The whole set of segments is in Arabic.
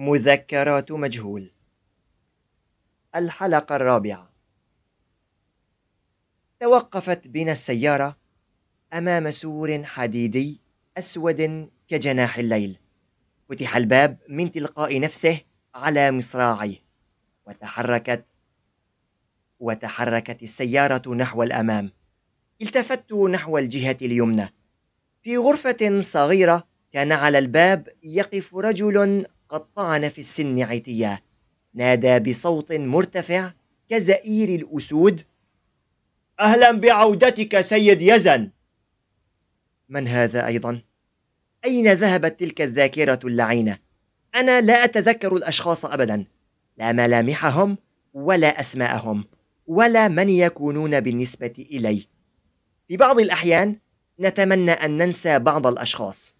مذكرات مجهول. الحلقة الرابعة. توقفت بنا السيارة أمام سور حديدي أسود كجناح الليل. فتح الباب من تلقاء نفسه على مصراعيه. وتحركت وتحركت السيارة نحو الأمام. التفت نحو الجهة اليمنى. في غرفة صغيرة كان على الباب يقف رجل قد طعن في السن عتياه نادى بصوت مرتفع كزئير الأسود. أهلا بعودتك سيد يزن. من هذا أيضا؟ أين ذهبت تلك الذاكرة اللعينة؟ أنا لا أتذكر الأشخاص أبدا. لا ملامحهم ولا أسماءهم ولا من يكونون بالنسبة إلي. في بعض الأحيان نتمنى أن ننسى بعض الأشخاص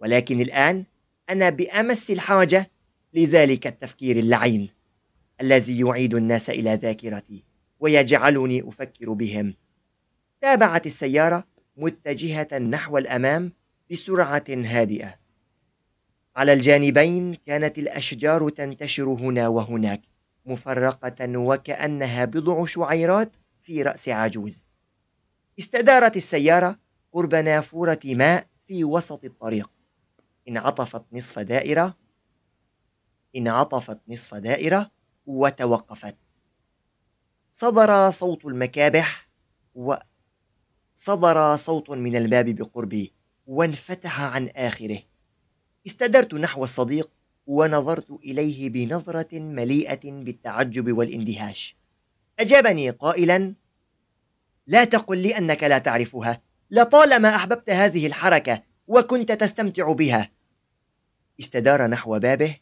ولكن الآن أنا بأمس الحاجة لذلك التفكير اللعين الذي يعيد الناس إلى ذاكرتي ويجعلني أفكر بهم. تابعت السيارة متجهة نحو الأمام بسرعة هادئة. على الجانبين كانت الأشجار تنتشر هنا وهناك مفرقة وكأنها بضع شعيرات في رأس عجوز. استدارت السيارة قرب نافورة ماء في وسط الطريق. انعطفت نصف دائرة انعطفت نصف دائرة وتوقفت. صدر صوت المكابح و صدر صوت من الباب بقربي وانفتح عن آخره. استدرت نحو الصديق ونظرت إليه بنظرة مليئة بالتعجب والإندهاش. أجابني قائلا لا تقل لي أنك لا تعرفها. لطالما أحببت هذه الحركة وكنت تستمتع بها. استدار نحو بابه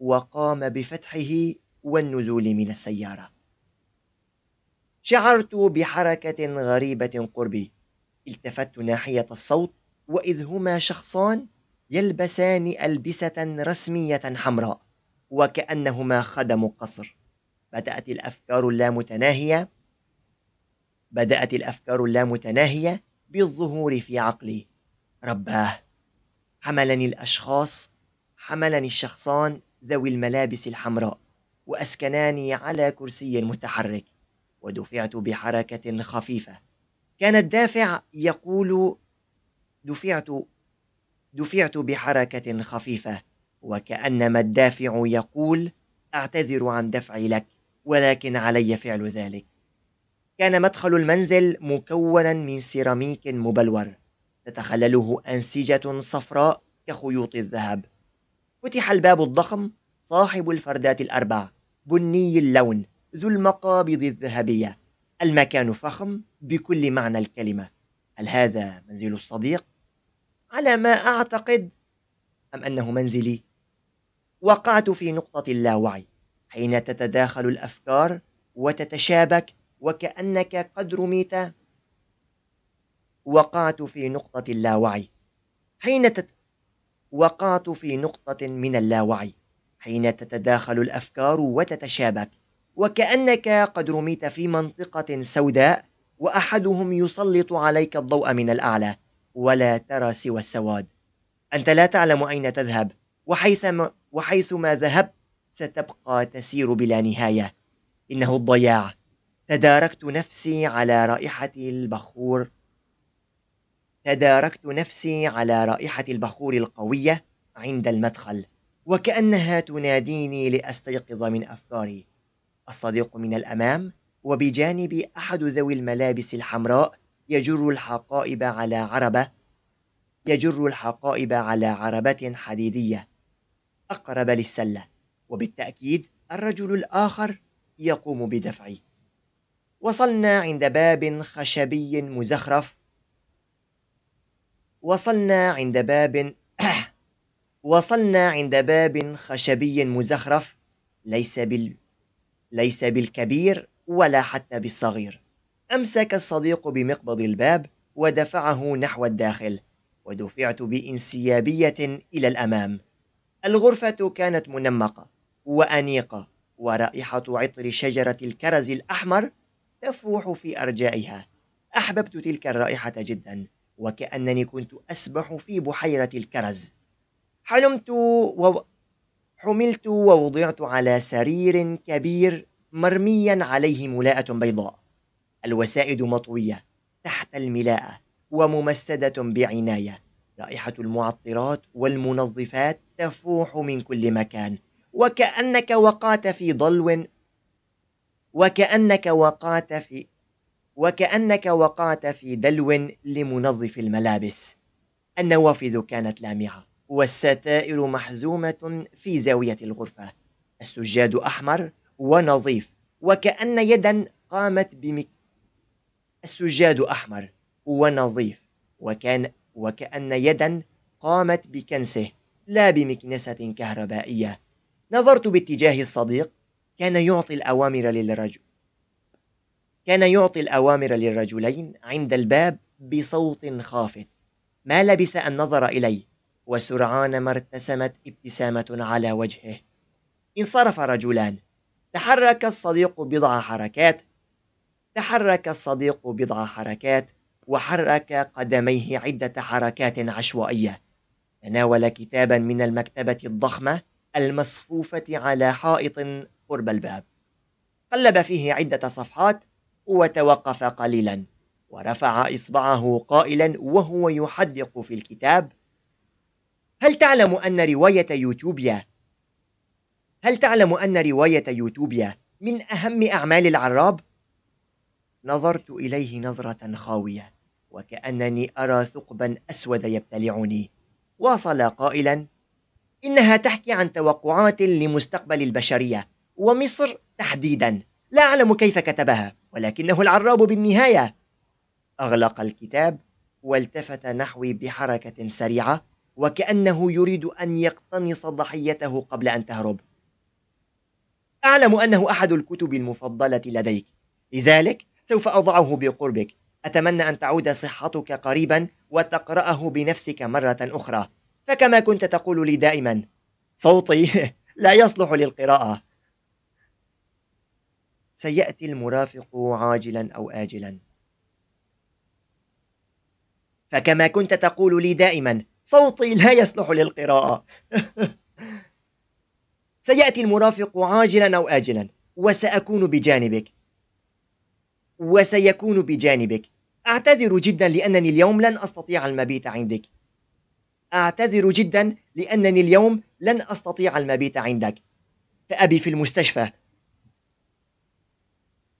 وقام بفتحه والنزول من السيارة. شعرت بحركة غريبة قربي. التفت ناحية الصوت وإذ هما شخصان يلبسان ألبسة رسمية حمراء وكأنهما خدم قصر. بدأت الأفكار اللامتناهية. بدأت الأفكار اللامتناهية بالظهور في عقلي. رباه حملني الأشخاص حملني الشخصان ذوي الملابس الحمراء وأسكناني على كرسي متحرك ودفعت بحركة خفيفة. كان الدافع يقول دفعت دفعت بحركة خفيفة وكأنما الدافع يقول أعتذر عن دفعي لك ولكن علي فعل ذلك. كان مدخل المنزل مكونا من سيراميك مبلور تتخلله أنسجة صفراء كخيوط الذهب. فتح الباب الضخم صاحب الفردات الأربع بني اللون ذو المقابض الذهبية المكان فخم بكل معنى الكلمة هل هذا منزل الصديق؟ على ما أعتقد أم أنه منزلي؟ وقعت في نقطة اللاوعي حين تتداخل الأفكار وتتشابك وكأنك قد رميت وقعت في نقطة اللاوعي حين تت... وقعت في نقطة من اللاوعي حين تتداخل الأفكار وتتشابك. وكأنك قد رميت في منطقة سوداء وأحدهم يسلط عليك الضوء من الأعلى ولا ترى سوى السواد. أنت لا تعلم أين تذهب وحيثما, وحيثما ذهبت ستبقى تسير بلا نهاية. إنه الضياع. تداركت نفسي على رائحة البخور. تداركت نفسي على رائحة البخور القوية عند المدخل وكأنها تناديني لأستيقظ من أفكاري. الصديق من الأمام وبجانبي أحد ذوي الملابس الحمراء يجر الحقائب على عربة يجر الحقائب على عربة حديدية. أقرب للسلة وبالتأكيد الرجل الآخر يقوم بدفعي. وصلنا عند باب خشبي مزخرف وصلنا عند باب وصلنا عند باب خشبي مزخرف ليس بال ليس بالكبير ولا حتى بالصغير. أمسك الصديق بمقبض الباب ودفعه نحو الداخل ودفعت بانسيابية إلى الأمام. الغرفة كانت منمقة وأنيقة ورائحة عطر شجرة الكرز الأحمر تفوح في أرجائها. أحببت تلك الرائحة جدا. وكأنني كنت أسبح في بحيرة الكرز. حلمت و... حملت ووضعت على سرير كبير مرميا عليه ملاءة بيضاء. الوسائد مطوية تحت الملاءة وممسدة بعناية. رائحة المعطرات والمنظفات تفوح من كل مكان. وكأنك وقعت في ضلو وكأنك وقعت في وكأنك وقعت في دلو لمنظف الملابس. النوافذ كانت لامعة والستائر محزومة في زاوية الغرفة. السجاد أحمر ونظيف وكأن يدا قامت بمك السجاد أحمر ونظيف وكان وكأن يدا قامت بكنسه لا بمكنسة كهربائية. نظرت باتجاه الصديق كان يعطي الأوامر للرجل. كان يعطي الأوامر للرجلين عند الباب بصوت خافت. ما لبث أن نظر إلي وسرعان ما ارتسمت ابتسامة على وجهه. انصرف رجلان. تحرك الصديق بضع حركات. تحرك الصديق بضع حركات وحرك قدميه عدة حركات عشوائية. تناول كتابا من المكتبة الضخمة المصفوفة على حائط قرب الباب. قلب فيه عدة صفحات وتوقف قليلا. ورفع إصبعه قائلا وهو يحدق في الكتاب. هل تعلم أن رواية يوتوبيا؟ هل تعلم أن رواية يوتوبيا من أهم أعمال العراب؟ نظرت إليه نظرة خاوية وكأنني أرى ثقبا أسود يبتلعني. واصل قائلا إنها تحكي عن توقعات لمستقبل البشرية ومصر تحديدا. لا أعلم كيف كتبها. ولكنه العراب بالنهاية. أغلق الكتاب والتفت نحوي بحركة سريعة وكأنه يريد أن يقتنص ضحيته قبل أن تهرب. أعلم أنه أحد الكتب المفضلة لديك. لذلك سوف أضعه بقربك. أتمنى أن تعود صحتك قريبا وتقرأه بنفسك مرة أخرى. فكما كنت تقول لي دائما صوتي لا يصلح للقراءة. سيأتي المرافق عاجلا أو آجلا. فكما كنت تقول لي دائما صوتي لا يصلح للقراءة. سيأتي المرافق عاجلا أو آجلا وسأكون بجانبك. وسيكون بجانبك. أعتذر جدا لأنني اليوم لن أستطيع المبيت عندك. أعتذر جدا لأنني اليوم لن أستطيع المبيت عندك. فأبي في المستشفى.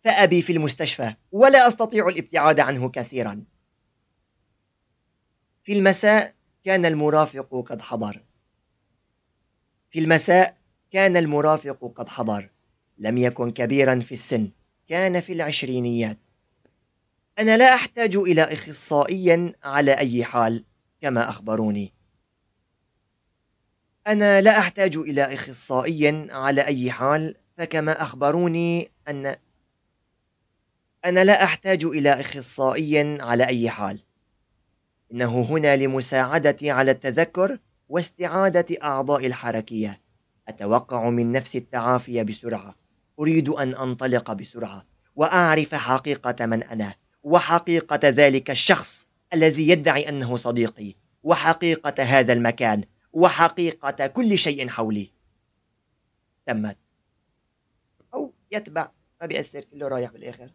فأبي في المستشفى ولا أستطيع الابتعاد عنه كثيرا. في المساء كان المرافق قد حضر. في المساء كان المرافق قد حضر. لم يكن كبيرا في السن كان في العشرينيات. أنا لا أحتاج إلى إخصائي على أي حال كما أخبروني. أنا لا أحتاج إلى إخصائي على أي حال فكما أخبروني أن أنا لا أحتاج إلى إخصائي على أي حال. إنه هنا لمساعدتي على التذكر واستعادة أعضاء الحركية. أتوقع من نفسي التعافي بسرعة. أريد أن أنطلق بسرعة وأعرف حقيقة من أنا وحقيقة ذلك الشخص الذي يدعي أنه صديقي وحقيقة هذا المكان وحقيقة كل شيء حولي. تمت. أو يتبع. ما بيأثر كله رايح بالآخر.